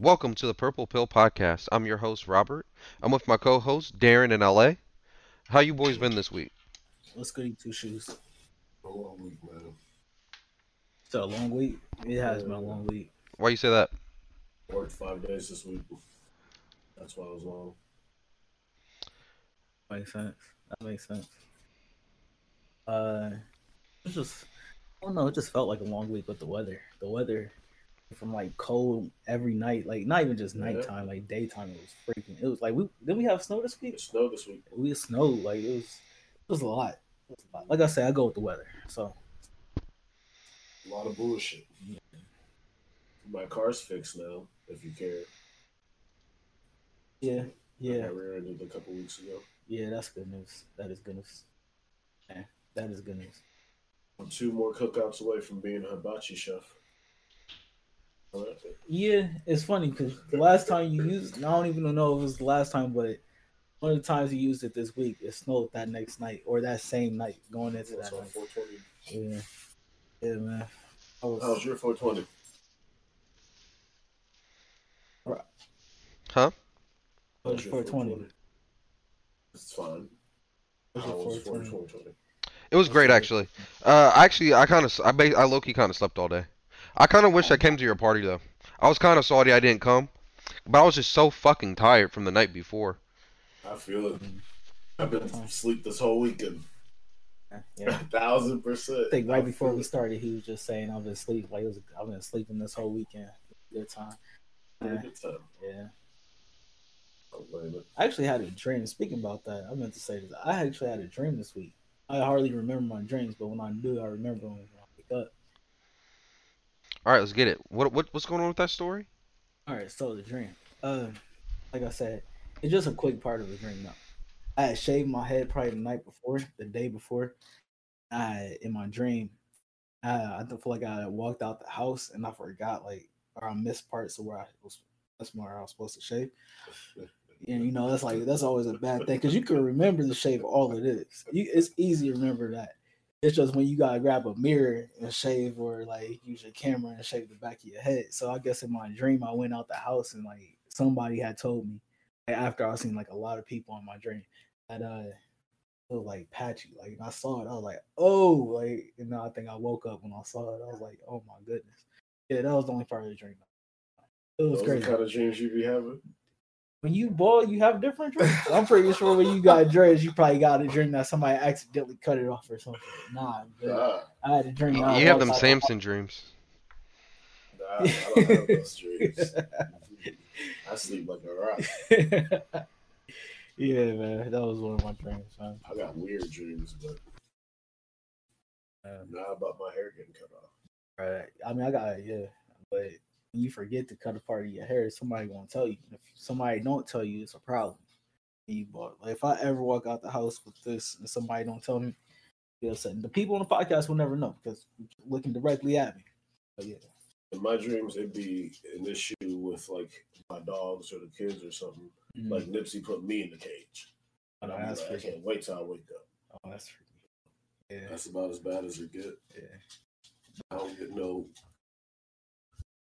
Welcome to the Purple Pill Podcast. I'm your host Robert. I'm with my co-host Darren in LA. How you boys been this week? What's good, you two shoes? A long week, man. It's a long week. It has been a long week. Why you say that? Worked five days this week. That's why I was long. Makes sense. That makes sense. Uh, it's just, I don't know. It just felt like a long week with the weather. The weather from like cold every night, like not even just Yeah. nighttime, like daytime. It was freaking. It was like we did we have snow this week? It snowed this week. We snow. Like it was. It was a lot. It was a lot. Like I said, I go with the weather. So A lot of bullshit. My car's fixed now, if you care. yeah, yeah, got rear-ended a couple weeks ago. yeah. That's good news. That is good news. Yeah, that is good news. I'm two more cookouts away from being a hibachi chef. All right. Yeah, it's funny because the last time you used, I don't even know if it was the last time, but one of the times you used it this week, it snowed that next night or that same night going into that on night. 420? Yeah, yeah, man. I was, How's your 420? Huh? I was your 420. It's fine. How's How your was 420? 420? It was great actually. Uh, actually, I kind of, I, ba- I low key kind of slept all day. I kind of wish I came to your party though. I was kind of salty I didn't come, but I was just so fucking tired from the night before. I feel it. I've been asleep this whole weekend. Yeah. A thousand percent. I think right I before we started, he was just saying I've been asleep. Like was, I've been sleeping this whole weekend. Good time. Yeah, good time. yeah. Don't blame it. I actually had a dream. Speaking about that, I meant to say this. I actually had a dream this week. I hardly remember my dreams, but when I do, I remember them when I wake up. All right, let's get it. What, what, what's going on with that story? All right, so the dream. Uh, like I said, it's just a quick part of the dream. Though, I had shaved my head probably the night before, the day before. I in my dream, I I feel like I walked out the house and I forgot like or I missed parts of where I was. That's where I was supposed to shave. And you know that's like that's always a bad thing because you can remember the shave all it is. You, it's easy to remember that. It's just when you gotta grab a mirror and shave, or like use your camera and shave the back of your head. So I guess in my dream, I went out the house and like somebody had told me like, after I seen like a lot of people in my dream that uh it was like patchy. Like and I saw it, I was like, oh, like and I think I woke up when I saw it. I was like, oh my goodness. Yeah, that was the only part of the dream. It was Those crazy. kind of dreams you be having. When you boil, you have different dreams. I'm pretty sure when you got dreads, you probably got a dream that somebody accidentally cut it off or something. Nah, but Nah, I had a dream. You have them Samson dreams. nah, I don't have those dreams. I sleep like a rock. yeah, man, that was one of my dreams, man. I got weird dreams, but Um, not about my hair getting cut off. right. I mean, I got yeah, but when you forget to cut a part of your hair, somebody gonna tell you. If somebody don't tell you, it's a problem. You bought. Like if I ever walk out the house with this and somebody don't tell me, be upset. The people on the podcast will never know because looking directly at me. But yeah, In my dreams, it'd be an issue with like my dogs or the kids or something. Mm. Like Nipsey put me in the cage. And I'm that's like, I can't wait till I wake up. Oh, that's freaky. Yeah, That's about as bad as it get. yeah. I don't get no.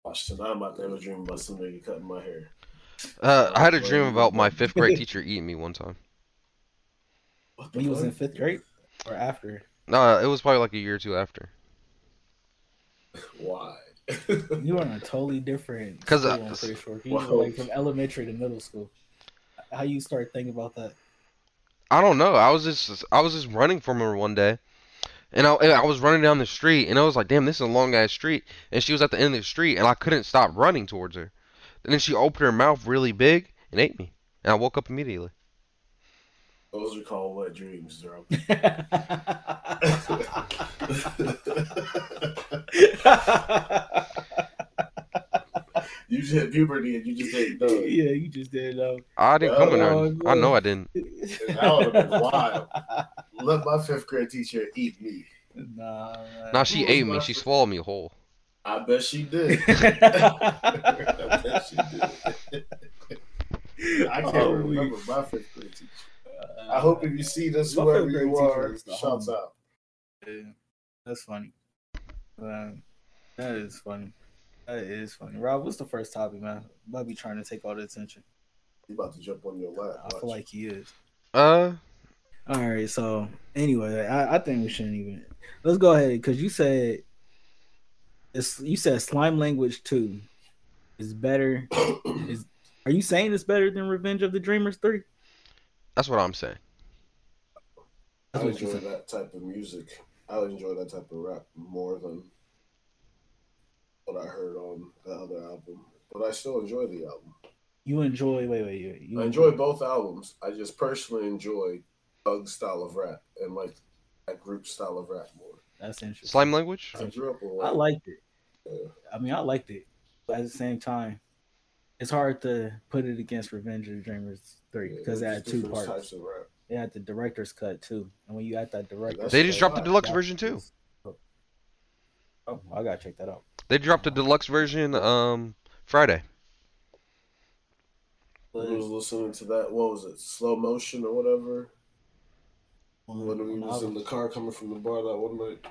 Watch tonight. I'm about to have a dream about somebody cutting my hair. Uh, I had a dream about my fifth grade teacher eating me one time. What When you was in fifth grade or after? No, it was probably like a year or two after. Why? You were in a totally different. 'Cause, school, uh, I'm pretty sure. You Wow. were like from elementary to middle school. How you start thinking about that? I don't know. I was just I was just running from her one day, and I and I was running down the street, and I was like, "Damn, this is a long ass street." And she was at the end of the street, and I couldn't stop running towards her. And then she opened her mouth really big and ate me, and I woke up immediately. Those are called wet dreams, bro. you just hit puberty and you just didn't know it. yeah, you just didn't know. I didn't come in there. I know I didn't. That would have been wild. Let my fifth grade teacher eat me. Nah, man. Nah, she Who ate me. She fir- swallowed me whole. I bet she did. I bet she did. I can't Oh, remember my fifth grade teacher. I hope if you see this, My whoever fifth you are, shouts out. Yeah, that's funny. Um, that is funny. That is funny. Rob, what's the first topic, man? About be trying to take all the attention. He about to jump on your lap. I feel like he is. Uh, All right. So anyway, I, I think we shouldn't even. Let's go ahead because you said it's you said slime language two is better. is are you saying it's better than Revenge of the Dreamers three? that's what I'm saying. I That's what you enjoy that type of music. I enjoy that type of rap more than what I heard on the other album. But I still enjoy the album. You enjoy. Wait, wait, wait. You I enjoy both albums. I just personally enjoy Thug's style of rap and like that group style of rap more. That's interesting. Slime language. I grew up with I liked it. Yeah. I mean, I liked it, but at the same time, it's hard to put it against Revenge of the Dreamers three Yeah, because it had two parts. types of rap. They had the director's cut too, and when you add that director, They just a dropped the deluxe that version too. Is- Oh, I gotta check that out. They dropped the deluxe version um Friday. I was listening to that. What was it? Slow motion or whatever. When we When I was in the car coming from the bar that one night.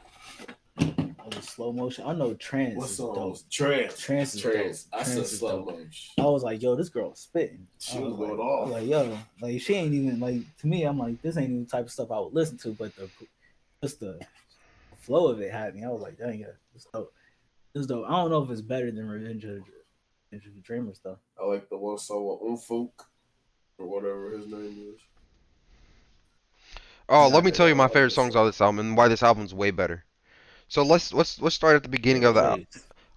on the slow motion, I know trance What is song? dope. was? Trance. Trance is Trance. dope. I said Trance is slow motion. I was like, yo, this girl's spitting. She I was like, going I off. like, yo, like she ain't even like to me. I'm like, this ain't even the type of stuff I would listen to, but the just the flow of it had me. I was like, dang, yeah, it's dope. It's dope. I don't know if it's better than Revenge of, Revenge of the Dreamers though. I like the one song with Umfuk or whatever his name is. Oh, let me tell you my favorite songs on this album and why this album's way better. So let's let's let's start at the beginning of the. al- Wait,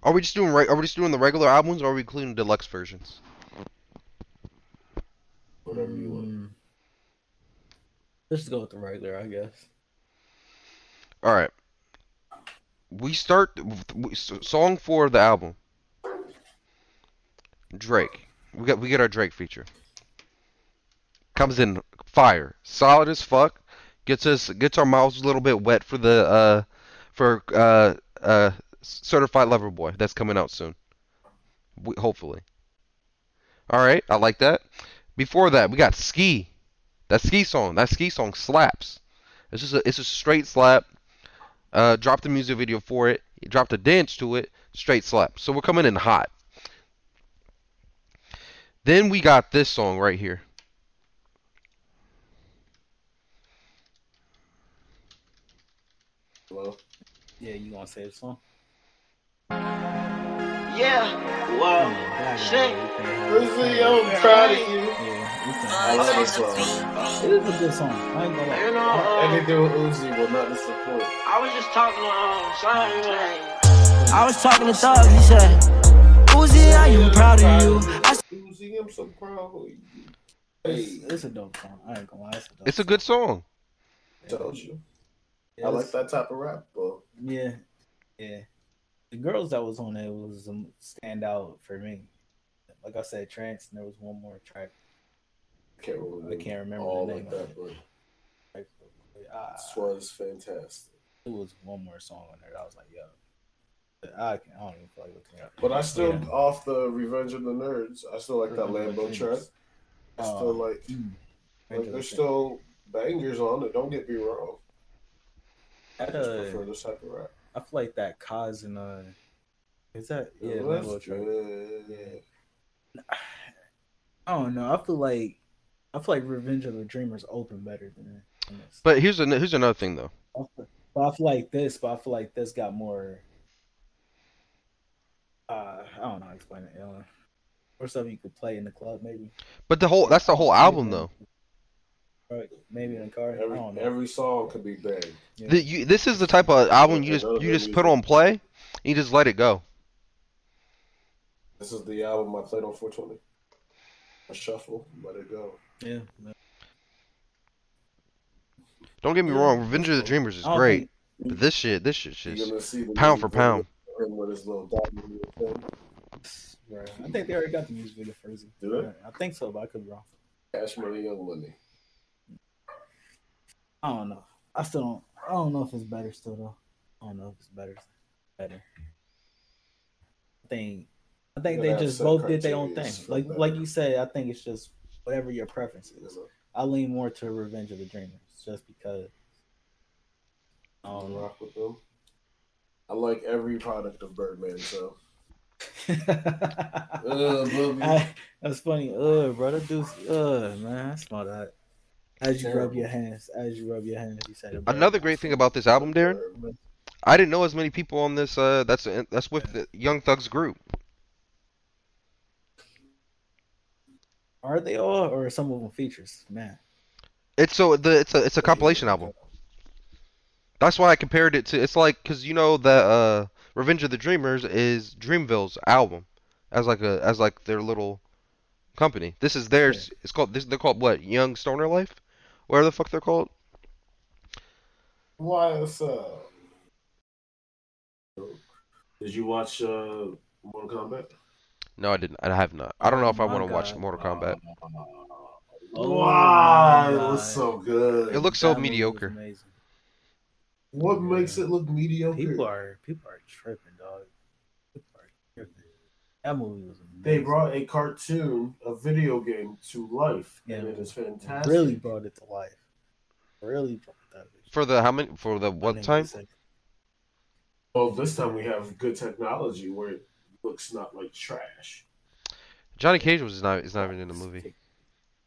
Are we just doing re- Are we just doing the regular albums, or are we including deluxe versions? Whatever you want. mm, Let's go with the regular, I guess. All right. We start song four of the album. Drake. We got we get our Drake feature. Comes in fire, solid as fuck. Gets us gets our mouths a little bit wet for the uh for uh uh certified lover boy that's coming out soon. We, hopefully. All right, I like that. Before that, we got Ski. That Ski song. That Ski song slaps. It's just a it's a straight slap. Uh, dropped the music video for it. He dropped a dance to it. Straight slap. So we're coming in hot. Then we got this song right here. Hello? Yeah, you gonna say the song? Yeah, wow. Yeah, shit. Lizzie, I'm proud of you. Yeah, we can- I love this song. It is a good song. I ain't gonna lie. You know, uh, Anything with Uzi will not disappoint. I was just talking to um, Slime. I was talking to Thug, he said, Uzi, I am proud of you. I Uzi, I'm so proud of you. It's, Hey, it's a dope song. I ain't gonna lie. It's a dope It's a good song. told you. Yeah, I like that type of rap, bro. Yeah, yeah. The girls that was on it was um, stand out for me. Like I said, Trance, and there was one more track. I can't remember. I can't remember all the name like that, it. but Like, ah, this was fantastic. it was one more song on there. that I was like, yo, I I don't even feel like looking it up. But I still Yeah. off the Revenge of the Nerds. I still like that Lambo track. I Oh, still like. Mm. Like, there's still bangers on it. Don't get me wrong. I just Uh, prefer this type of rap. I feel like that Cos and uh, is that yeah, Yeah, Lambo track. good. I don't know. I feel like I feel like Revenge of the Dreamers open better than, than this. But here's an, here's another thing though. I feel- But I feel like this, but I feel like this got more. Uh, I don't know how to explain it. Uh, or something you could play in the club, maybe. But the whole that's the whole album though. Right, maybe in the car. Every every song could be banged. Yeah. The, you, this is the type of album you just you just put on play, and you just let it go. This is the album I played on 420. I shuffle, let it go. yeah. Don't get me wrong, Revenge of the Dreamers is great, think- but this shit, this shit's You're just gonna see the pound for pound. Him with his little diamond thing. Right. I think they already got the music video for Uzi. Do they? Yeah, I think so, but I could be wrong. Cash money, young money. I don't know. I still don't. I don't know if it's better still though. I don't know if it's better. Better. I think. I think they just both did their own thing. Like better. like you said, I think it's just whatever your preference is. know? I lean more to Revenge of the Dreamers just because. I I don't rock with them. I like every product of Birdman, so Uh, I- that's funny. Uh, bro, that dude's uh, man, I smell that. As you rub your hands, as you rub your hands, you said it. Another great thing about this album, Darren, I didn't know as many people on this. Uh, that's that's with the Young Thugs group. Are they all, or are some of them features? Man, It's so the it's a it's a compilation album. That's why I compared it to. It's like because you know that uh, Revenge of the Dreamers is Dreamville's album, as like a as like their little company. This is theirs. It's called this. They're called what? Young Stoner Life, whatever the fuck they're called. YSL. Did you watch uh, Mortal Kombat? No, I didn't. I have not. I don't know if I Oh my want to watch Mortal Kombat. Oh Why? my It was God. so good. It looks so That movie mediocre. amazing. What makes it look mediocre? People are people are tripping, dog. People are tripping. That movie was amazing. They brought a cartoon, a video game, to life, and it is fantastic. really brought it to life. Really brought that. bitch. For the how many? For the My what time? is Well, this time we have good technology where it looks not like trash. Johnny Cage was not is not even in the movie.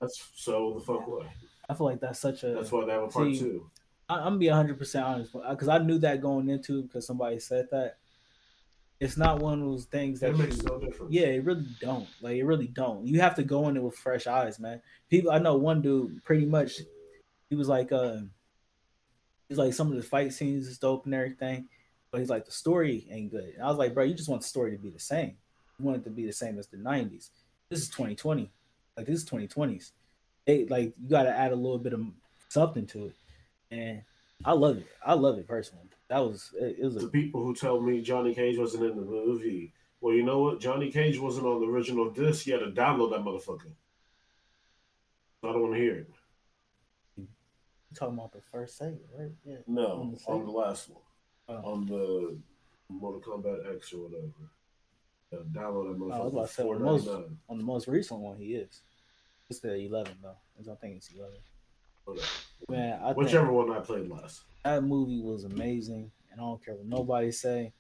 That's so the fuck what? I feel like that's such a. That's why they have a part See, two. I, I'm gonna be 100 percent honest because I knew that going into because somebody said that. It's not one of those things that That makes you, no difference. Yeah, it really don't. Like it really don't. You have to go in it with fresh eyes, man. People, I know one dude pretty much. He was like, uh, he's like some of the fight scenes is dope and everything, but he's like the story ain't good. And I was like, bro, you just want the story to be the same. You want it to be the same as the '90s. This is 2020. Like this is 2020s. They like you got to add a little bit of something to it, and I love it. I love it personally. That was it, it was The people who tell me Johnny Cage wasn't in the movie. Well, you know what? Johnny Cage wasn't on the original disc. You had to download that motherfucker. I don't want to hear it. you talking about the first segment, right? Yeah. No, On the on the last one. Oh. On the Mortal Kombat X or whatever. Yeah, download that Oh, I was about to say, motherfucker well, most- four ninety nine. On the most recent one, he is. It's the 11 though. I don't think it's 11. Man, I Whichever one I played last. that movie was amazing, and I don't care what nobody say.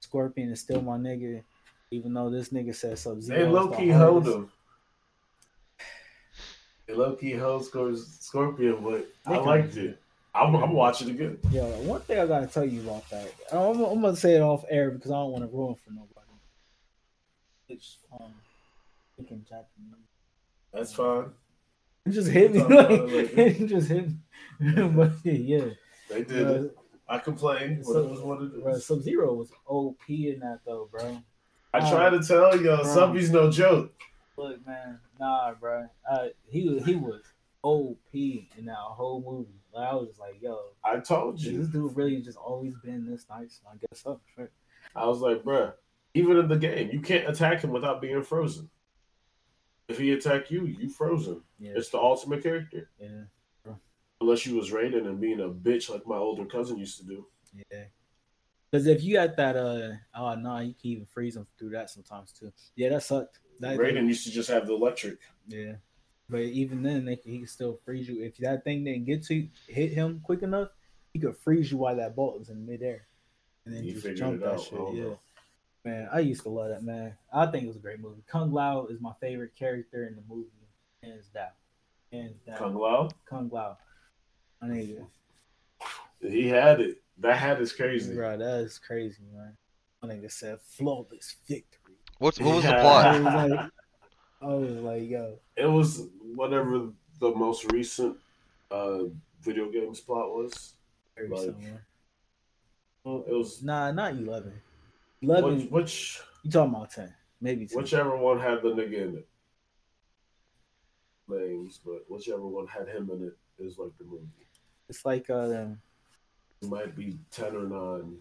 Scorpion is still my nigga, even though this nigga said Sub Zero. They low key hold him. They low key hold Scor- Scorpion, but I liked kinda- it. I'm, I'm watching it again. Yeah, one thing I gotta tell you about that, I'm, I'm gonna say it off air because I don't want to ruin for nobody. It's um, Japanese. That's fine. It just hit me. Like, it just hit me. but yeah, They did uh, it. I complained, but it was what it is. Sub Zero was OP in that though, bro. I try to tell y'all, Bro. Subby's no joke. Look, man, nah, bro. Uh, he was he was OP in that whole movie. Like, I was just like, yo, I told you this dude really just always been this nice. I guess so. Sure. I was like, bruh, even in the game, you can't attack him without being frozen. If he attack you, you frozen. Yeah, It's the ultimate character. yeah, Unless you was Raiden and being a bitch like my older cousin used to do. yeah. Because if you got that, uh, oh no, you can even freeze him through that sometimes too. Yeah, that sucked. That, Raiden used to just have the electric. Yeah, but even then, they, he could still freeze you if that thing didn't get to hit him quick enough. He could freeze you while that ball was in midair, and then He just jump that out. Shit. don't Yeah, know. man, I used to love that man. I think it was a great movie. Kung Lao is my favorite character in the movie, hands down, hands down. Kung Lao, Kung Lao, my nigga, he had it. That hat is crazy. bro, that is crazy, man. My nigga said flawless victory. What's what was the Yeah. I plot? was like, I was like, yo, It was whatever the most recent uh, video games plot was. very Like, similar. It was Nah, not eleven. Eleven. which, which You talking about ten? Maybe ten. whichever one had the nigga in it. Names, but whichever one had him in it is like the movie. It's like uh, It might be ten or nine,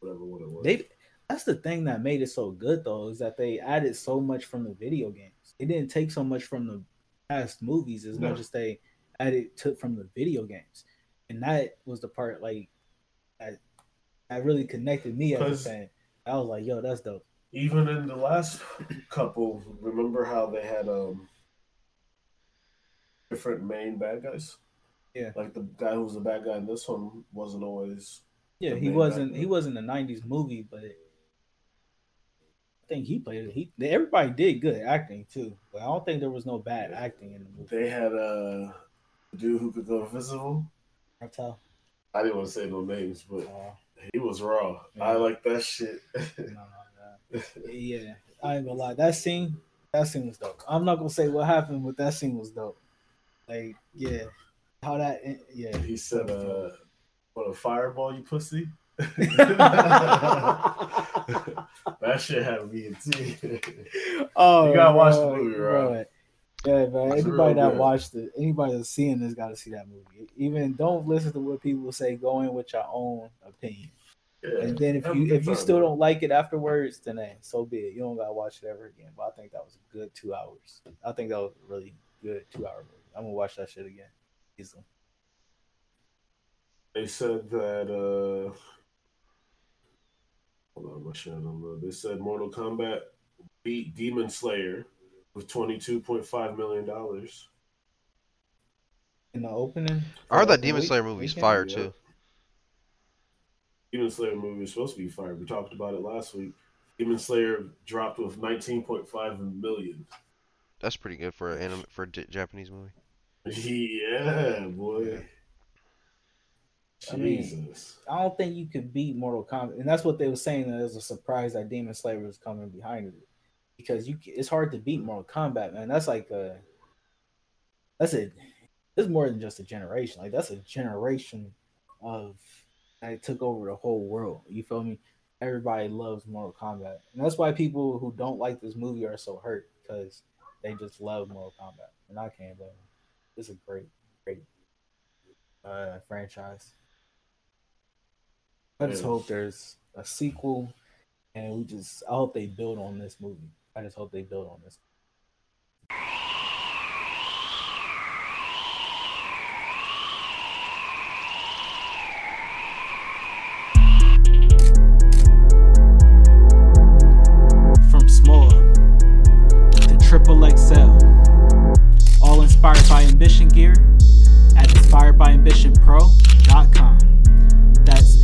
whatever one it was. they. That's the thing that made it so good though, is that they added so much from the video games. It didn't take so much from the past movies as No. much as they added took from the video games, and that was the part like that that really connected me as a fan. I was like, yo, that's dope. Even in the last couple, remember how they had um different main bad guys? Yeah. Like the guy who was the bad guy in this one wasn't always Yeah, he wasn't he wasn't a '90s movie, but I think he played it. He everybody did good acting too, but I don't think there was no bad acting in the movie. They had uh, a dude who could go invisible. Cartel. I didn't want to say no names, but Uh, he was raw. Yeah. I like that shit. Yeah, I ain't gonna lie. That scene, that scene was dope. I'm not gonna say what happened, but that scene was dope. Like, yeah, how that, yeah. he said, uh, "What a fireball, you pussy." that shit had me in tears. oh, You gotta watch the movie, bro. Yeah, man. It's Anybody that good. watched it, anybody that's seeing this, got to see that movie. Even don't listen to what people say. Go in with your own opinion. Yeah. And then if you if you still don't like it afterwards, then hey, so be it. You don't gotta watch it ever again. But I think that was a good two hours. I think that was a really good two hour movie. I'm gonna watch that shit again. Easily. They said that. uh Hold on, my shit on low. They said Mortal Kombat beat Demon Slayer with twenty two point five million dollars. In the opening, I heard that Demon Slayer movie's weekend? fire yeah. too. Demon Slayer movie was supposed to be fired. We talked about it last week. Demon Slayer dropped with nineteen point five million. That's pretty good for an anime for a J- Japanese movie. Yeah, boy. I mean, Jesus. I don't think you could beat Mortal Kombat, and that's what they were saying. That it was a surprise that Demon Slayer was coming behind it, because you it's hard to beat Mortal Kombat, man. That's like a that's a it's more than just a generation. Like that's a generation of that took over the whole world. You feel me? Everybody loves Mortal Kombat, and that's why people who don't like this movie are so hurt because they just love Mortal Kombat, and I can't blame them. It's a great, great uh, franchise. I just hope there's a sequel, and we just I hope they build on this movie. I just hope they build on this. From small to triple XL. All inspired by ambition gear at inspiredbyambitionpro.com. That's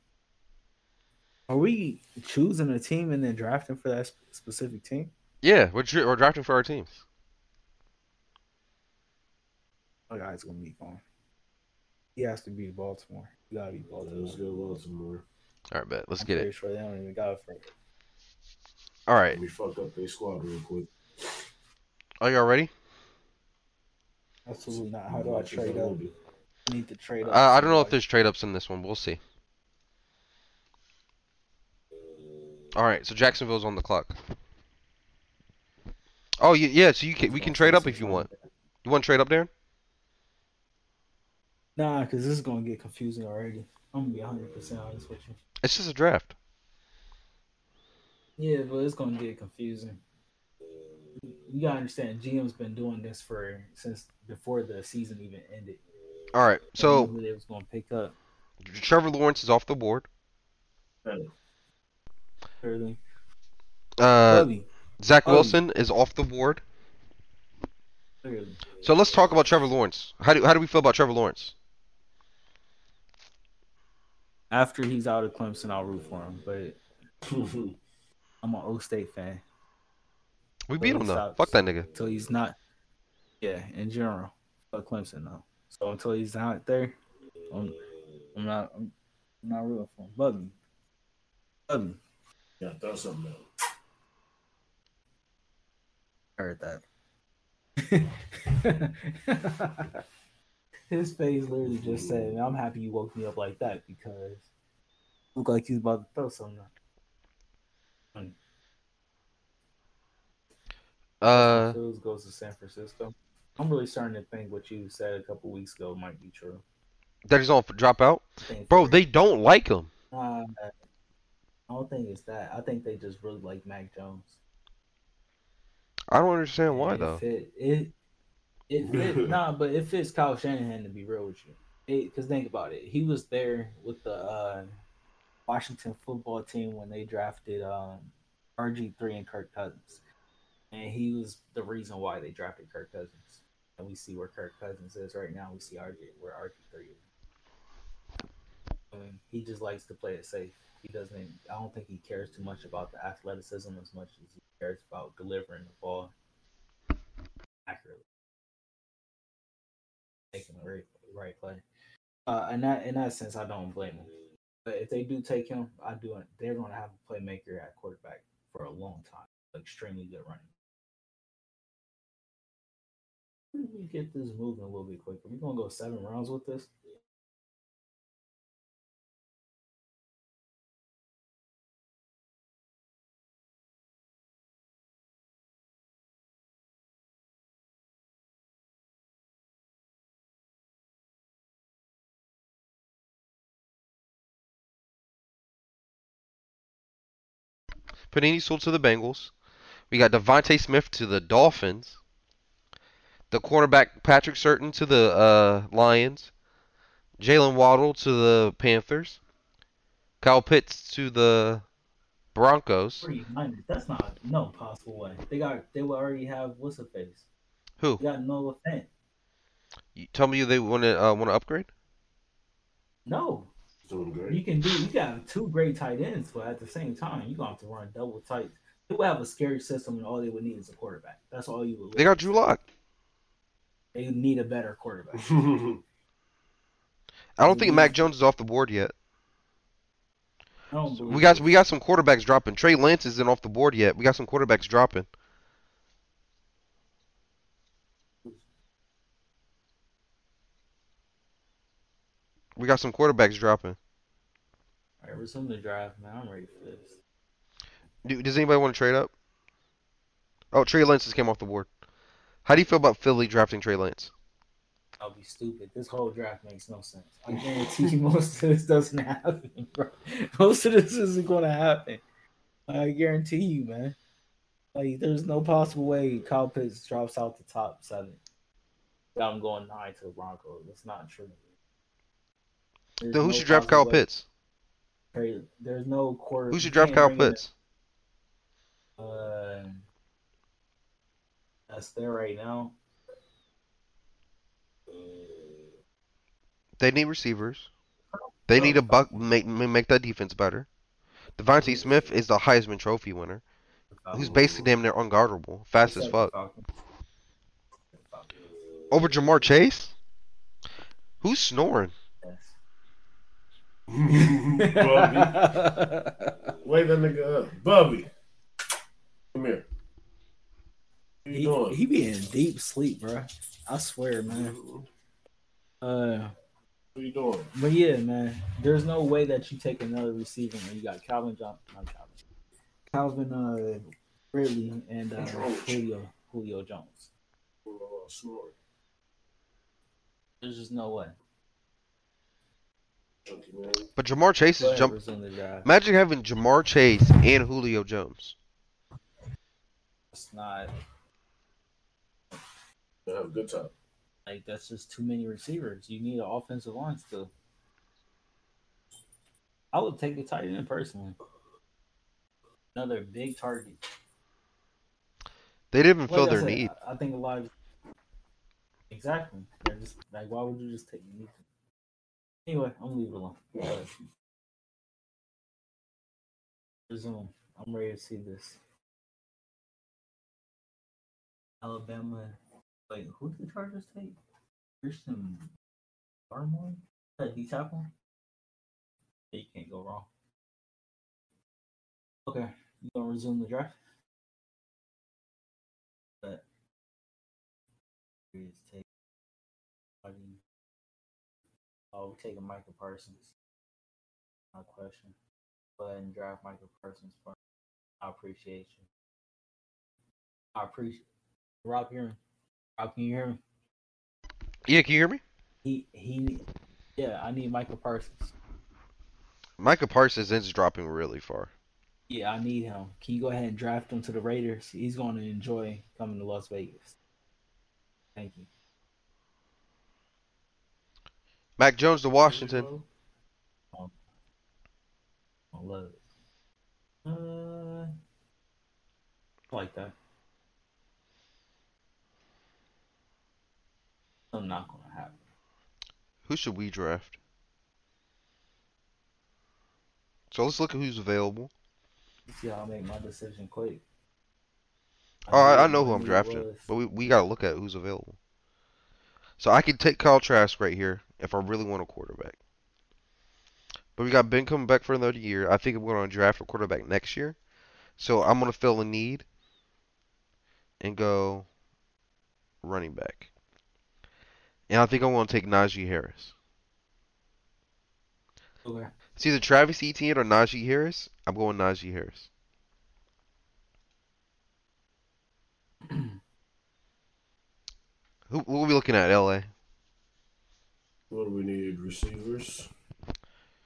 Are we choosing a team and then drafting for that specific team? Yeah, we're, we're drafting for our teams. Oh, guy's gonna be gone. He has to be Baltimore. You gotta be Baltimore. Let's go Baltimore. All right, bet. Let's I'm get it. sure they don't even got it for All right. We fucked up their squad real quick. Are y'all ready? Absolutely not. How do I trade up? I need to trade up. Uh, I don't know if there's trade ups in this one. We'll see. All right, so Jacksonville's on the clock. Oh, yeah. So you can we can trade up if you want. You want to trade up, Darren? Nah, because this is gonna get confusing already. I'm gonna be 100 percent honest with you. It's just a draft. Yeah, but it's gonna get confusing. You gotta understand, GM's been doing this for since before the season even ended. All right, so they was gonna pick up Trevor Lawrence is off the board. Early. Uh, Early, Zach Wilson is off the board. So let's talk about Trevor Lawrence. How do how do we feel about Trevor Lawrence? After he's out of Clemson, I'll root for him. But I'm an O State fan. We beat him though. Fuck that nigga. Until he's not. Yeah, in general, fuck Clemson though. So until he's not there, I'm, I'm not. I'm, I'm not rooting for him. Bug me. Bug me. Yeah, throw something out. heard that. His face literally just said, "I'm happy you woke me up like that because look like he's about to throw something." Uh, Fields goes to San Francisco. I'm really starting to think what you said a couple weeks ago might be true. that he's on for drop out, bro. They don't like him. Nah, I don't think it's that. I think they just really like Mac Jones. I don't understand why it though. Fit, it it fit, nah, but it fits Kyle Shanahan to be real with you. Because think about it, he was there with the uh, Washington football team when they drafted um, RG three and Kirk Cousins, and he was the reason why they drafted Kirk Cousins. And we see where Kirk Cousins is right now. We see RG where RG three is. And he just likes to play it safe. He doesn't. I don't think he cares too much about the athleticism as much as he cares about delivering the ball accurately, making the right, right play. Uh, in that in that sense, I don't blame him. But if they do take him, I do. They're going to have a playmaker at quarterback for a long time. Extremely good running. Let me get this moving a little bit quicker. We're gonna go seven rounds with this. Penei Sewell to the Bengals. We got DeVonta Smith to the Dolphins. The cornerback Patrick Surtain to the uh, Lions. Jalen Waddle to the Panthers. Kyle Pitts to the Broncos. That's not no possible way. They got. They will already have what's a face. Who? They got Noah Fant. You tell me they want to uh, want to upgrade. No, Doing you can do. You got two great tight ends, but at the same time, you gonna have to run double tight. They would have a scary system, and all they would need is a quarterback. That's all you would. They got Drew Lock. They need a better quarterback. I don't think Mac Jones is off the board yet. I don't believe We got we got some quarterbacks dropping. Trey Lance isn't off the board yet. We got some quarterbacks dropping. We got some quarterbacks dropping. All right, we're resume the draft, man. I'm ready for this. Do, does anybody want to trade up? Oh, Trey Lance just came off the board. How do you feel about Philly drafting Trey Lance? I'll be stupid. This whole draft makes no sense. I guarantee you most of this doesn't happen, bro. Most of this isn't going to happen. I guarantee you, man. Like, there's no possible way Kyle Pitts drops out the top seven. I'm going nine to the Broncos. That's not true. There's Then who no should draft Kyle Pitts? There's no quarter. Who should draft Kyle in- Pitts? Uh, that's there right now. They need receivers. They need a buck make make that defense better. DeVonta Smith is the Heisman Trophy winner. Who's basically damn near unguardable, fast as fuck. Over Ja'Marr Chase? Who's snoring? Bubby. Wake that nigga up. Bubby. Come here. He, doing? he be in deep sleep, bro. I swear, man. Uh, What you doing? but yeah, man. There's no way that you take another receiver when you got Calvin Johnson, not Calvin, Calvin uh, Ridley and uh, Julio Julio Jones. There's just no way. But Ja'Marr Chase is ahead, jump. the draft. Imagine having Ja'Marr Chase and Julio Jones. It's not have a good time. like that's just too many receivers. You need an offensive line still. I would take the tight end personally. Another big target. They didn't Like fill I their said, need. I, think a lot of exactly. They're just like, why would you just take? To... Anyway, I'm leave it alone. Resume. I'm ready to see this. Alabama. Wait, who did the Chargers take? Christian Barmore? That D tackle? Yeah, you can't go wrong. Okay, you gonna resume the draft? But is take We're taking Michael Parsons. No question. Go ahead and draft Michael Parsons for I appreciate you. I appreciate Rob hear me. Rob, can you hear me? Yeah, can you hear me? He he yeah, I need Michael Parsons. Micah Parsons is dropping really far. Yeah, I need him. Can you go ahead and draft him to the Raiders? He's going to enjoy coming to Las Vegas. Thank you. Mac Jones to Washington. I love it. Uh, like that. I'm not going to happen. Who should we draft? So let's look at who's available. See how I make my decision quick. Oh, I, I know who I'm drafting, was. but we, we gotta look at who's available. So I could take Kyle Trask right here if I really want a quarterback. But we got Ben coming back for another year. I think I'm going to draft a quarterback next year. So I'm going to fill a need and go running back. And I think I want to take Najee Harris. Okay. It's either Travis Etienne or Najee Harris. I'm going Najee Harris. Who what are we looking at, LA? What do we need? Receivers.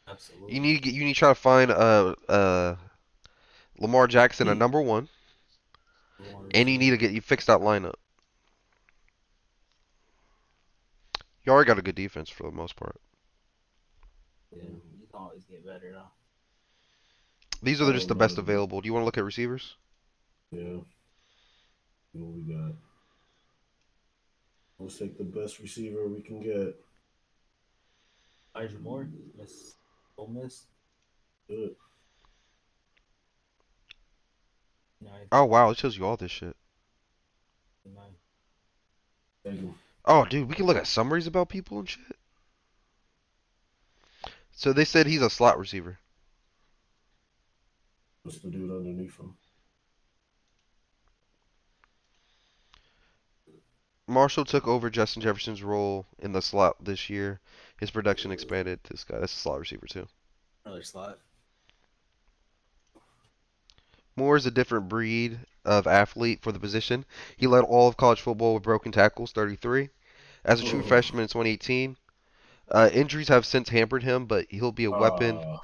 Absolutely. You need to get, you need to try to find uh uh Lamar Jackson a number one, and you need to get you fix that lineup. You already got a good defense for the most part. Yeah, you can always get better though. These are just the best available. Do you want to look at receivers? Yeah. What we got? Let's take the best receiver we can get. Elijah Moore, Miss Ole Miss. Good. Nice, Oh wow, it shows you all this shit. nice. Take him. Oh dude, we can look at summaries about people and shit. So they said he's a slot receiver. What's the dude underneath him? Marshall took over Justin Jefferson's role in the slot this year. His production expanded. This guy, that's a slot receiver too. Another slot. Moore is a different breed of athlete for the position. He led all of college football with broken tackles, 33. As a true Oh. freshman in 2018, uh, injuries have since hampered him, but he'll be a weapon. Ah,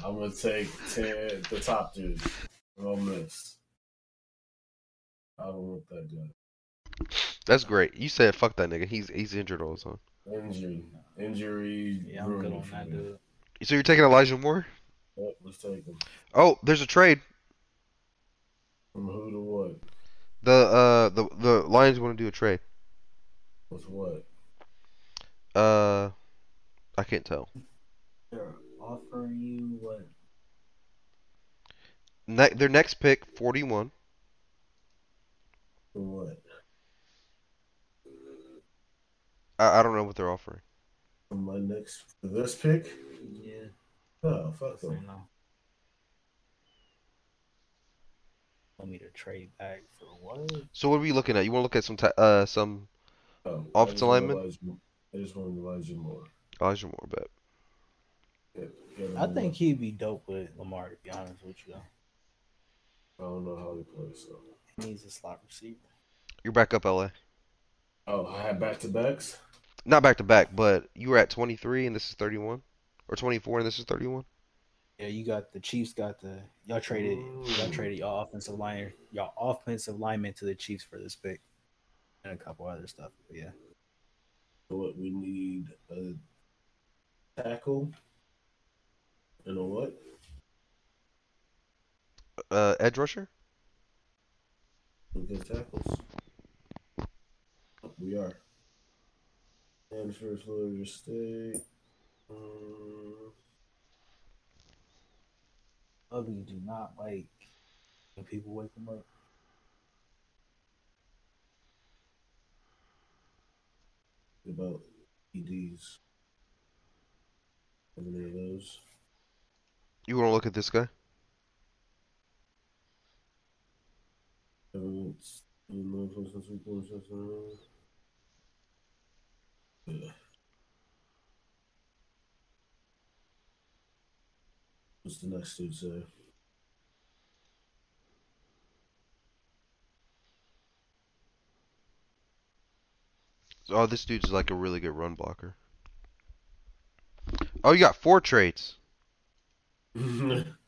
I'm gonna take ten, the top dude. Ole Miss. I don't want that guy. That's great. You said fuck that nigga. He's he's injured all the time. Injury, injury. Yeah, I'm good on that dude. So you're taking Elijah Moore? Yep, let's take him. Oh, there's a trade. From who to what? The uh the the Lions want to do a trade. With what? Uh, I can't tell. They're offering you what? Ne- their next pick, 41. For what? I, I don't know what they're offering. For my next for this pick? Yeah, Oh, fuck them. no. Want me to trade back for what? So what are we looking at? You want to look at some ta- uh some Oh, Offensive I lineman? Elijah, I just want Elijah Moore. Elijah Moore bet. Get, get I think he'd be dope with Lamar. To be honest with you, I don't know how he plays. So. He needs a slot receiver. You're back up, LA. Oh, I had back to backs. Not back to back, but you were at 23 and this is 31, or 24 and this is 31. Yeah, you got the Chiefs. Got the y'all traded. Y'all traded y'all offensive line, y'all offensive lineman to the Chiefs for this pick, and a couple other stuff. But yeah, What we need a tackle and a what? Uh, edge rusher. Good tackles. We are. And for Florida State. Um, Ugly do not like when people wake them up. about EDs. How many of those? You want to look at this guy? Yeah. What's the next dude say? Oh, this dude's like a really good run blocker. Oh, you got four trades.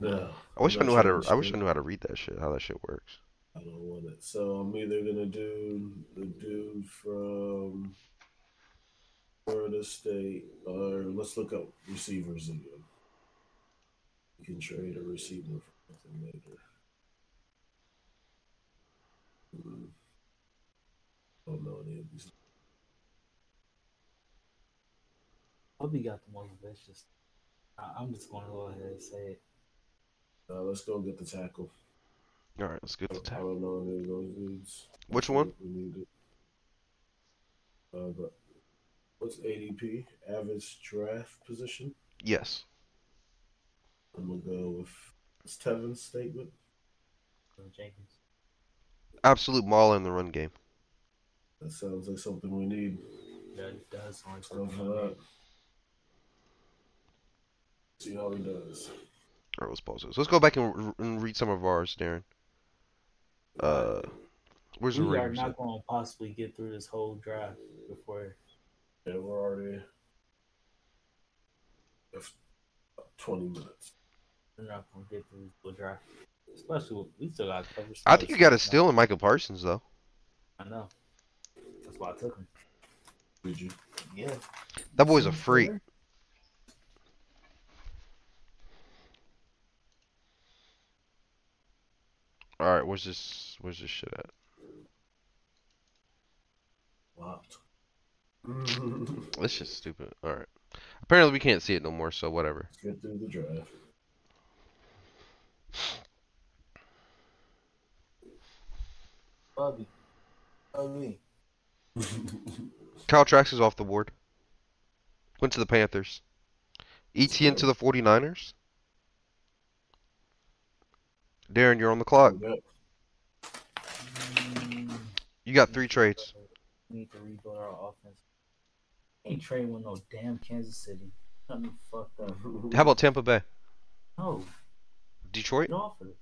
no. I wish I knew how trying to. I wish I knew how to read that shit. How that shit works. I don't want it. So I'm either gonna do the dude from Florida State, or let's look up receivers again. You can trade a receiver for something later. Hmm. Don't know any of these. Bubby got the most vicious. I'm just gonna go ahead and say it. Uh, let's go get the tackle. All right, let's get the I don't know any of those dudes. Which one? We need it. Uh, but what's ADP? Average draft position. Yes. I'm gonna go with it's Tevin's statement. Jenkins. Absolute mauler in the run game. That sounds like something we need. That does sound like Let's go for that. See how he does. All right, let's pause. Let's go back and, and read some of ours, Darren. Uh, where's the We are not going to possibly get through this whole draft before. Yeah, we're already That's twenty minutes. We're not going to get through this whole draft. Especially, with- we still got cover. I think you got a stuff. steal in Micah Parsons though. I know. That's why I took him. Did you? Yeah. That boy's a freak. All right, where's this? Where's this shit at? Locked. This shit's stupid. All right. Apparently we can't see it no more, so whatever. Get through the draft. Bubby. Bubby. Kyle Trask is off the board. Went to the Panthers. Etienne to the 49ers. Darren, you're on the clock. You got three trades. We need to rebuild our offense. Ain't trading with no damn Kansas City. Got me fucked up. How about Tampa Bay? No, Detroit? get off of it.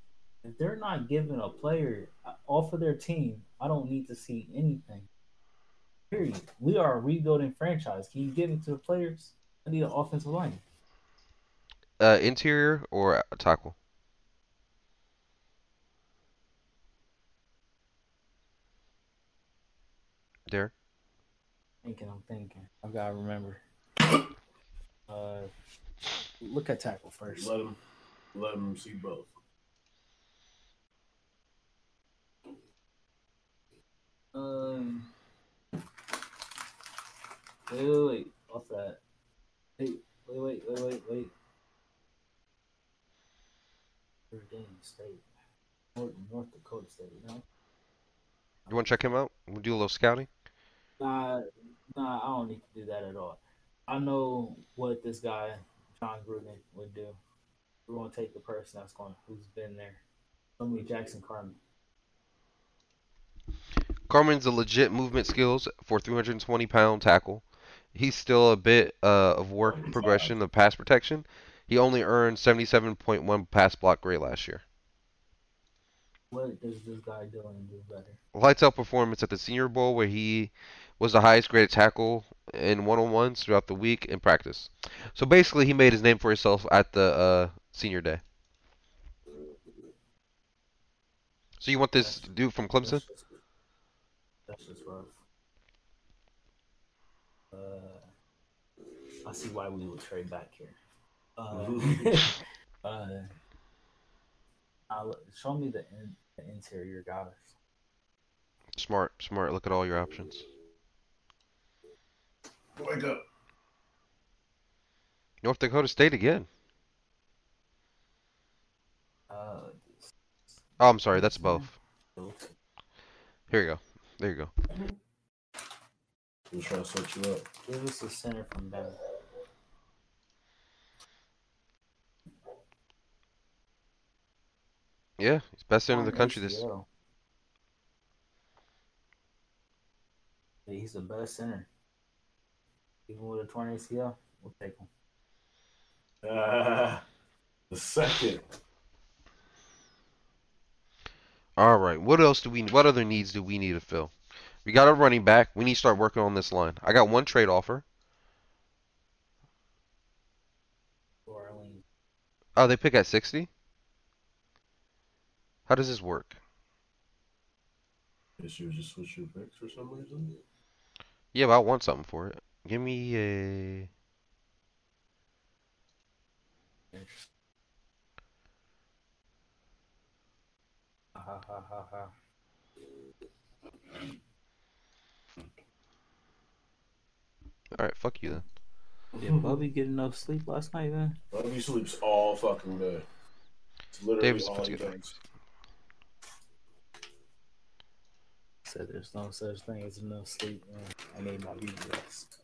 If they're not giving a player uh, off of their team, I don't need to see anything. Period. We are a rebuilding franchise. Can you give it to the players? I need an offensive line. Uh, interior or a tackle? Darren? Thinking, I'm thinking. I gotta remember. Uh, look at tackle first. Let him, let him see both. Um, wait, wait, wait. Off that. Hey, wait, wait, wait, wait, wait. Virginia State. North, North Dakota State, you know? You want to check him out? We'll do a little scouting. Nah, nah, I don't need to do that at all. I know what this guy, John Gruden, would do. We're gonna take the person that's going who's been there. Me Jackson Carman. Carman's a legit movement skills for 320 pound tackle. He's still a bit uh, of work progression of pass protection. He only earned 77.1 pass block grade last year. What does this guy do and do better? Lights out performance at the Senior Bowl where he was the highest graded tackle in one-on-ones throughout the week in practice. So basically, he made his name for himself at the uh, Senior Day. So you want this dude from Clemson? That's just, rough. Uh, I see why we would trade back here. Uh, uh, I'll- show me the, in, the interior guys. Smart, smart. Look at all your options. Wake up. North Dakota State again. Uh, Oh, I'm sorry. That's both. Here you go. There you go. We're trying to set you up. give us a center from Denver. Yeah, he's best center in the country. This. ACL. Yeah, he's the best center. Even with a torn ACL, we'll take him. Ah, the second. All right. What else do we? What other needs do we need to fill? We got a running back. We need to start working on this line. I got one trade offer. Oh, they pick at 60? How does this work? Guess you just switch your picks for some reason. Yeah, but I want something for it. Give me a. Ha ha ha ha. Alright, fuck you then. Did Bubby get enough sleep last night, man? Bobby sleeps all fucking day. It's literally Davis all put he together. does. Said there's no such thing as enough sleep, man. I need my beauty rest.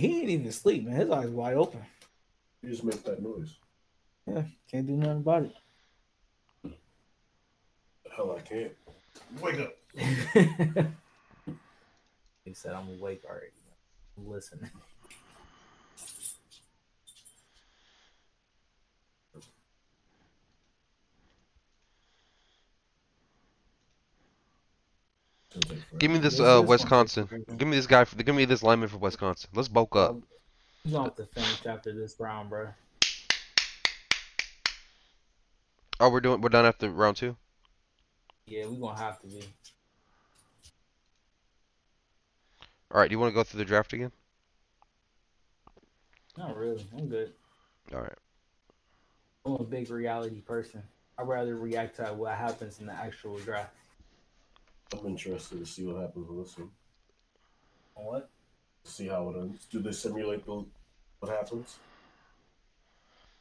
He ain't even sleep, man. His eyes wide open. You just make that noise. Yeah, can't do nothing about it. Hell, I can't. Wake up. he said, "I'm awake already." I'm listening. Give me this This uh is gonna take Wisconsin. Give me this guy. For, give me this lineman for Wisconsin. Let's bulk up. He's gonna have to finish after this round, bro. Oh, we're doing. We're done after round two. Yeah, we're gonna have to be. All right. Do you want to go through the draft again? Not really. I'm good. All right. I'm a big reality person. I'd rather react to what happens in the actual draft. I'm interested to see what happens with this one. On what? See how it ends. Do they simulate the what happens?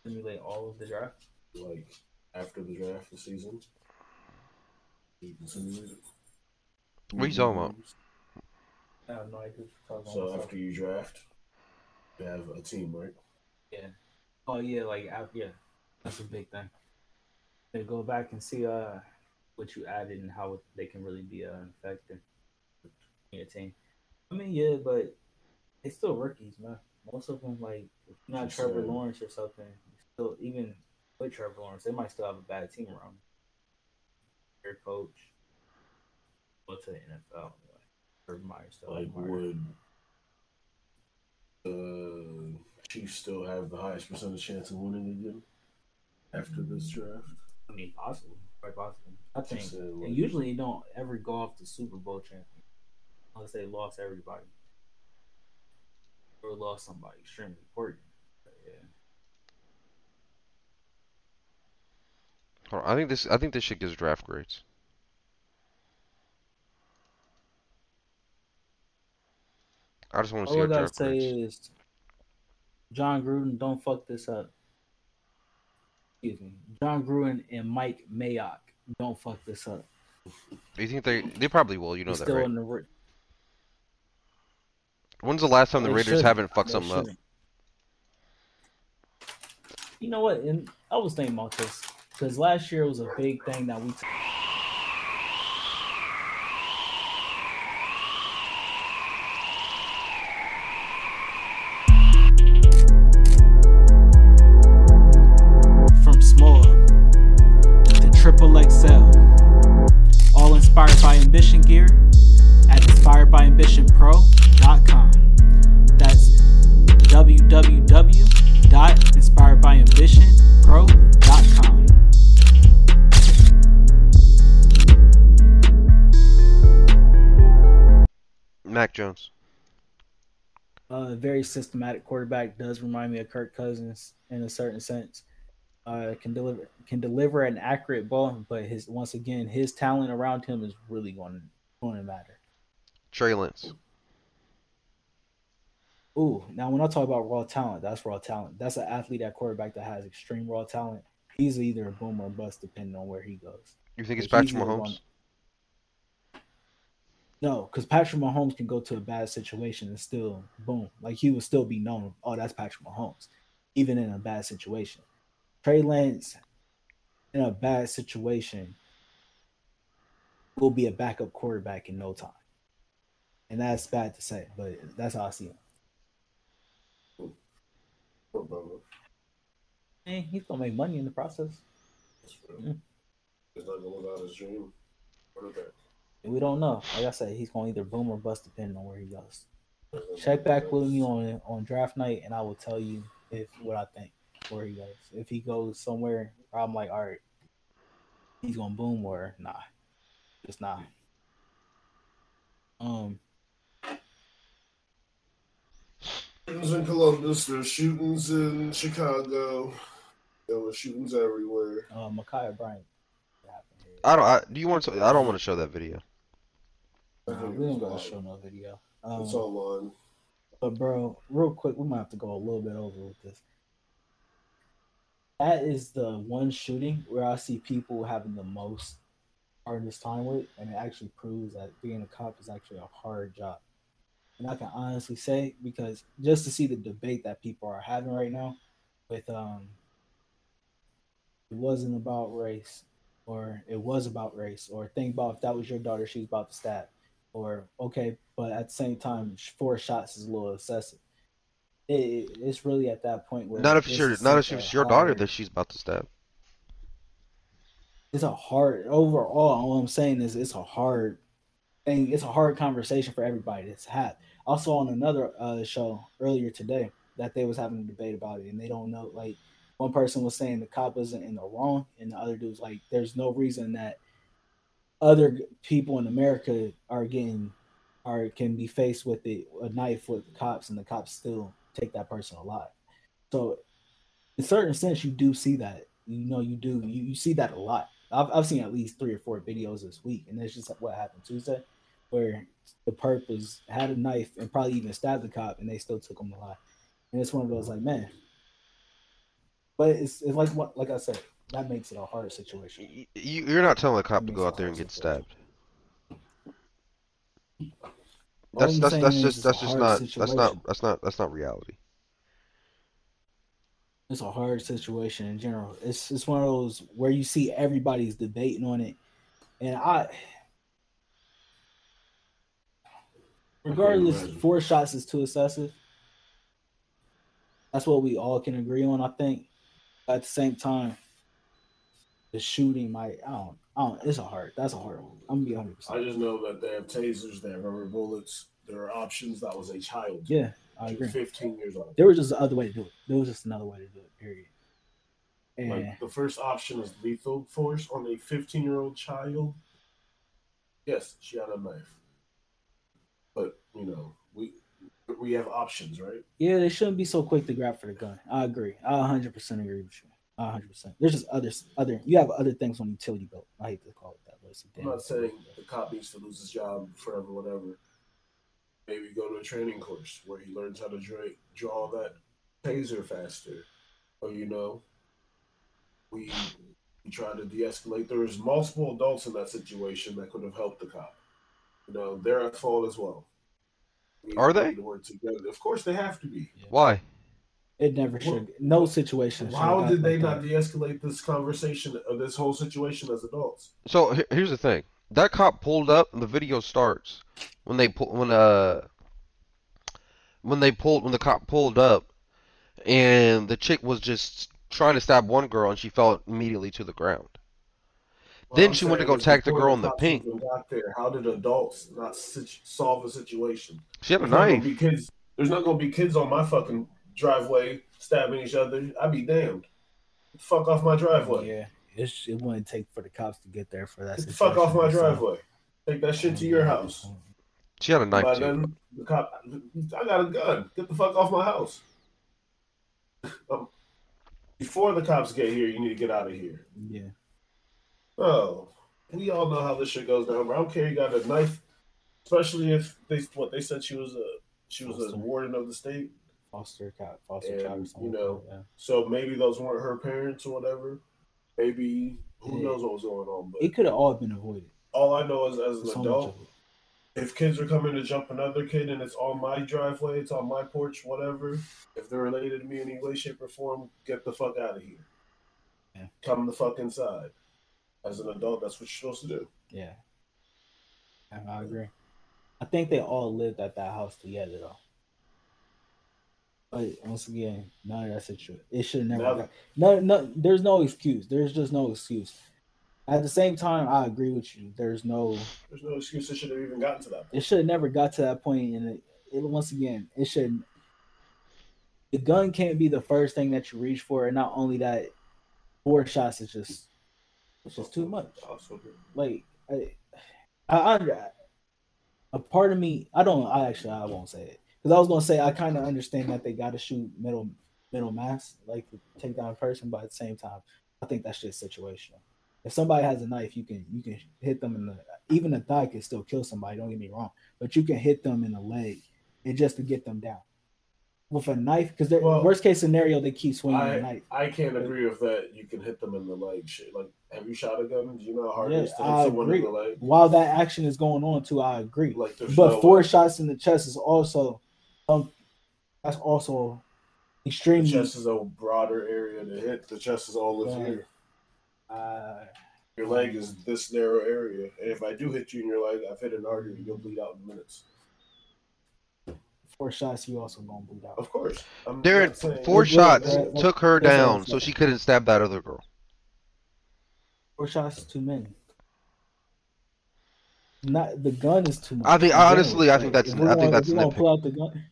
Simulate all of the draft. Like after the draft, the season. You can simulate it. What are you talking about? I have no idea what you're talking So after you draft, you have a team, right? Yeah. Oh yeah, like af- yeah, that's a big thing. They go back and see uh what you added and how they can really be uh, effective in your team. I mean, yeah, but they still rookies, man. Most of them, like, if not Just Trevor. Lawrence or something, still even with Trevor Lawrence, they might still have a bad team around. Their coach, go to the NFL. Like, Urban Meyer still Like Meyer. would the Chiefs still have the highest percentage chance of winning again after this draft? I mean, possible, quite possible. I think. Just saying, And usually you don't ever go off the Super Bowl champion unless they lost everybody or lost somebody extremely important. But yeah. On, I think this. I think this shit gives draft grades. I just want to see All I gotta draft say grades. is, John Gruden, don't fuck this up. Excuse me, John Gruden and Mike Mayock, don't fuck this up. You think they? They probably will. You know He's that, still right? in the. When's the last time the They Raiders shouldn't. haven't fucked They something up? shouldn't. You know what? And I was thinking about this because last year was a big thing that we. From inspired by ambition gear at inspiredbyambitionpro.com. That's www.inspiredbyambitionpro.com. Mac Jones. Uh, very systematic quarterback does remind me of Kirk Cousins in a certain sense. Uh, can deliver can deliver an accurate ball, but his once again his talent around him is really going going to matter. Trey Lance. Ooh, now when I talk about raw talent, that's raw talent. That's an athlete at quarterback that has extreme raw talent. He's either a boom or a bust depending on where he goes. You think it's Patrick Mahomes? No, because Patrick Mahomes can go to a bad situation and still boom, like he would still be known. Oh, that's Patrick Mahomes, even in a bad situation. Trey Lance, in a bad situation, will be a backup quarterback in no time, and that's bad to say, but that's how I see him. And he's gonna make money in the process. Yeah. He's not going without his dream. We don't know. Like I said, he's gonna either boom or bust depending on where he goes. check back with me on on draft night, and I will tell you if what I think where he goes. If he goes somewhere, I'm like, all right, he's gonna boom, or nah, just not. Um, Shootings in Columbus. There's shootings in Chicago. There were shootings everywhere. uh, Ma'Khia Bryant. I don't. I, do you want to? I don't want to show that video. Nah, we don't gotta show no video. Um, It's online. But bro, real quick, we might have to go a little bit over with this. That is the one shooting where I see people having the most hardest time with, and it actually proves that being a cop is actually a hard job. And I can honestly say because just to see the debate that people are having right now, with um, it wasn't about race, or it was about race, or think about if that was your daughter, she's about to stab or okay, but at the same time, four shots is a little excessive. It, it's really at that point where Not if your. Not if it's your daughter that she's about to stab. It's a hard overall. All I'm saying is it's a hard thing. It's a hard conversation for everybody to have. Saw on another uh, show earlier today that they was having a debate about it, and they don't know. Like one person was saying the cop wasn't in the wrong, and the other dude was like, "There's no reason that other people in America are getting are can be faced with it, a knife with the cops, and the cops still take that person alive." So, in certain sense, you do see that. You know, you do. You, you see that a lot. I've, I've seen at least three or four videos this week, and that's just what happened Tuesday, where the perp was had a knife and probably even stabbed the cop, and they still took him alive. And it's one of those like, man. But it's, it's like what, like I said, that makes it a hard situation. You, you're not telling the cop to go out there and get situation. stabbed. All That's I'm that's that's just that's just hard not that's not that's not that's not reality. it's a hard situation in general. It's it's one of those where you see everybody's debating on it, and I, regardless, imagine. four shots is too excessive. That's what we all can agree on, I think. At the same time, the shooting might. I don't. Don't. It's a hard. That's a hard one. I'm gonna be hundred I just know that they have tasers, they have rubber bullets. There are options. That was a child. Yeah, I agree. was 15 years old. There was just another way to do it. There was just another way to do it. Period. And Like the first option is lethal force on a 15 year old child. Yes, she had a knife. But you know, we we have options, right? Yeah, they shouldn't be so quick to grab for the gun. I agree. I 100% agree with you. I 100%. There's just other other. You have other things on utility belt. I hate to call it that. But it's a I'm not saying the cop needs to lose his job forever, whatever. Maybe go to a training course where he learns how to draw, draw that taser faster. Or, you know, we, we try to de escalate. There was multiple adults in that situation that could have helped the cop. You know, they're at fault as well. We Are they? To work together. Of course, they have to be. Why? It never should. No situation. should've How got did they like not that. de escalate this conversation, uh, this whole situation as adults? So here's the thing. That cop pulled up and the video starts when they pull when uh when they pulled when the cop pulled up and the chick was just trying to stab one girl and she fell immediately to the ground. Then I'm she went to go attack the girl in the pink. there. How did adults not sit- solve a situation? She had a There's not gonna knife. be kids. There's not gonna be kids on my fucking driveway stabbing each other. I'd be damned. Get the fuck off my driveway. Yeah, it's, it wouldn't take for the cops to get there for that. Get the fuck off my so- driveway. Take that shit to your house. She had a knife By too. then, the cop, I got a gun. Get the fuck off my house. Um, Before the cops get here, you need to get out of here. Yeah, Oh, we all know how this shit goes down. Bro. I don't care. You got a knife, especially if they what they said she was a she was a warden of the state. Foster cat, foster And, child, or something. you know, yeah. So maybe those weren't her parents or whatever. Maybe who Yeah. knows what was going on. But it could have all been avoided. all I know is, as an So adult, if kids are coming to jump another kid and it's on my driveway, it's on my porch, whatever. If they're related to me in any way, shape, or form, get the fuck out of here. Yeah. Come the fuck inside. As an adult, that's what you're supposed to do. Yeah, I agree. I think they all lived at that house together though. But once again, none of that situation. It should never. Got- no, no. There's no excuse. There's just no excuse. At the same time, I agree with you. There's no. There's no excuse. It should have even gotten to that point. It should have never got to that point, and it, it, once again, it should. The gun can't be the first thing that you reach for, and not only that, four shots is just it's just too much. Also, Like I, I, I a part of me, I don't. I actually I won't say it because I was gonna say I kind of understand that they got to shoot middle middle mass, like take down a person, but at the same time, I think that's just situational. If somebody has a knife, you can you can hit them in the even a thigh can still kill somebody. Don't get me wrong, but you can hit them in the leg and just to get them down with a knife. Because Well, worst case scenario, they keep swinging the knife. I can't agree with that. You can hit them in the leg. Shit, like have you shot a gun? Do you know how hard Yeah, it is to hit I someone in agree. the leg? While that action is going on, too, I agree. Like but no four way. shots in the chest is also um that's also The extremely chest is a broader area to hit. The chest is all of Yeah. here. uh Your leg is this narrow area, and if I do hit you in your leg, I've hit an artery. You'll bleed out in minutes. four shots you also gonna bleed out. Of course. I'm Darren, saying- four shots look, look, took her that's what I'm down, so she couldn't stab that other girl. Four shots is men. Not the gun is too much. I think- honestly, I think that's- I think that's if we wanna nitpick. pull out the gun.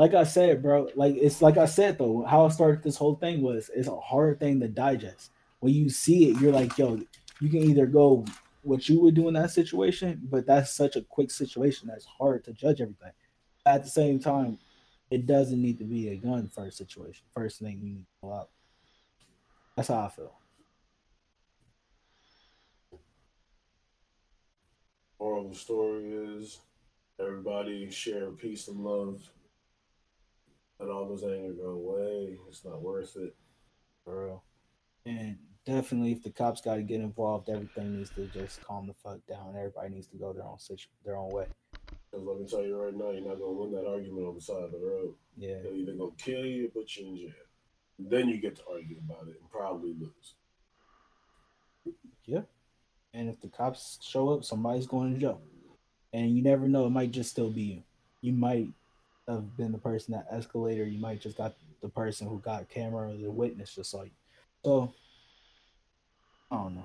Like I said, bro, like it's like I said though, how I started this whole thing was it's a hard thing to digest. When you see it, you're like, yo, you can either go what you would do in that situation, but that's such a quick situation that's hard to judge everything. At the same time, it doesn't need to be a gun first situation. First thing you need to pull out. That's how I feel. Moral the story is everybody share peace and love. Let all those anger go away. It's not worth it. For real. And definitely, if the cops got to get involved, everything needs to just calm the fuck down. Everybody needs to go their own situ- their own way. Because let me tell you right now, you're not gonna win that argument on the side of the road. Yeah, They're either gonna kill you or put you in jail. Then you get to argue about it and probably lose. yeah. And if the cops show up, somebody's going to jail. And you never know; it might just still be you. You might have been the person that escalated. Or you might just got the person who got camera or the witness just saw you. So I don't know.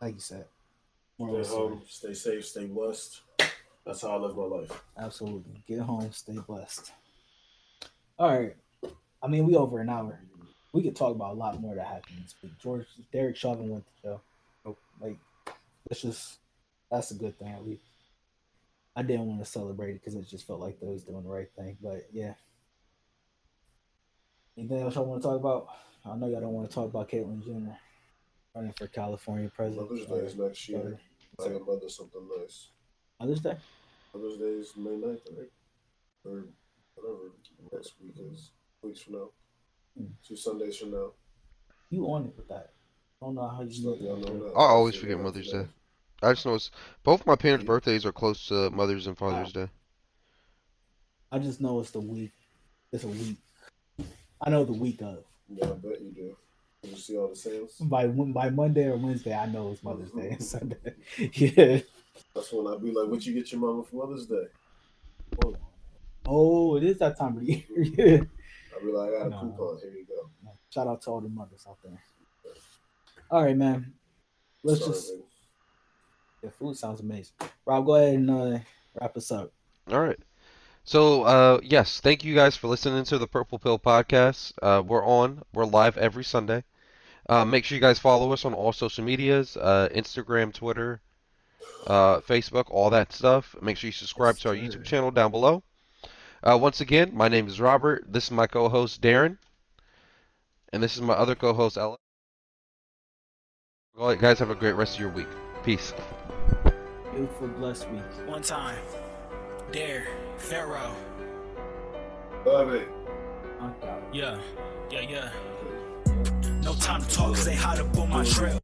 Like you said, Stay the story. home, stay safe, stay blessed. That's how I live my life. Absolutely. Get home, stay blessed. All right. I mean, we over an hour. We could talk about a lot more that happened this week. George Derek Chauvin went to jail. Like, it's just that's a good thing at least. I didn't want to celebrate it because it just felt like they was doing the right thing. But yeah. Anything else y'all want to talk about? I know y'all don't want to talk about Caitlyn Jenner running for California president. Mother's Day is next year. Buy your mother something nice. Mother's Day? Mother's Day is May 9th, right? Or whatever. Next week is weeks from now. Hmm. Two Sundays from now. You on it with that? I don't know how you Just let y'all know that. I always forget Mother's today. Day. I just know it's both my parents' birthdays are close to Mother's and Father's Day. I just know it's the week. It's a week. I know the week of. Yeah, I bet you do. You see all the sales? By by Monday or Wednesday, I know it's Mother's mm-hmm. Day and Sunday. yeah. That's when I'd be like, what you get your mama for Mother's Day? Oh, it is that time of the year. yeah. I be like, I got a No. coupon. Here you go. Shout out to all the mothers out there. All right, man. Let's Sorry, just. baby. The food sounds amazing. Rob, go ahead and uh, wrap us up. All right. So, uh, yes, thank you guys for listening to the Purple Pill podcast. Uh, we're on. We're live every Sunday. Uh, make sure you guys follow us on all social medias, uh, Instagram, Twitter, uh, Facebook, all that stuff. Make sure you subscribe to our sir. YouTube channel down below. Uh, once again, my name is Robert. This is my co-host Darren, and this is my other co-host Ella. All right, guys, have a great rest of your week. Peace. Beautiful, blessed week. One time. Dare. Fero. Love it. Yeah. Yeah, yeah. No time to talk, cause they hot up on my trail.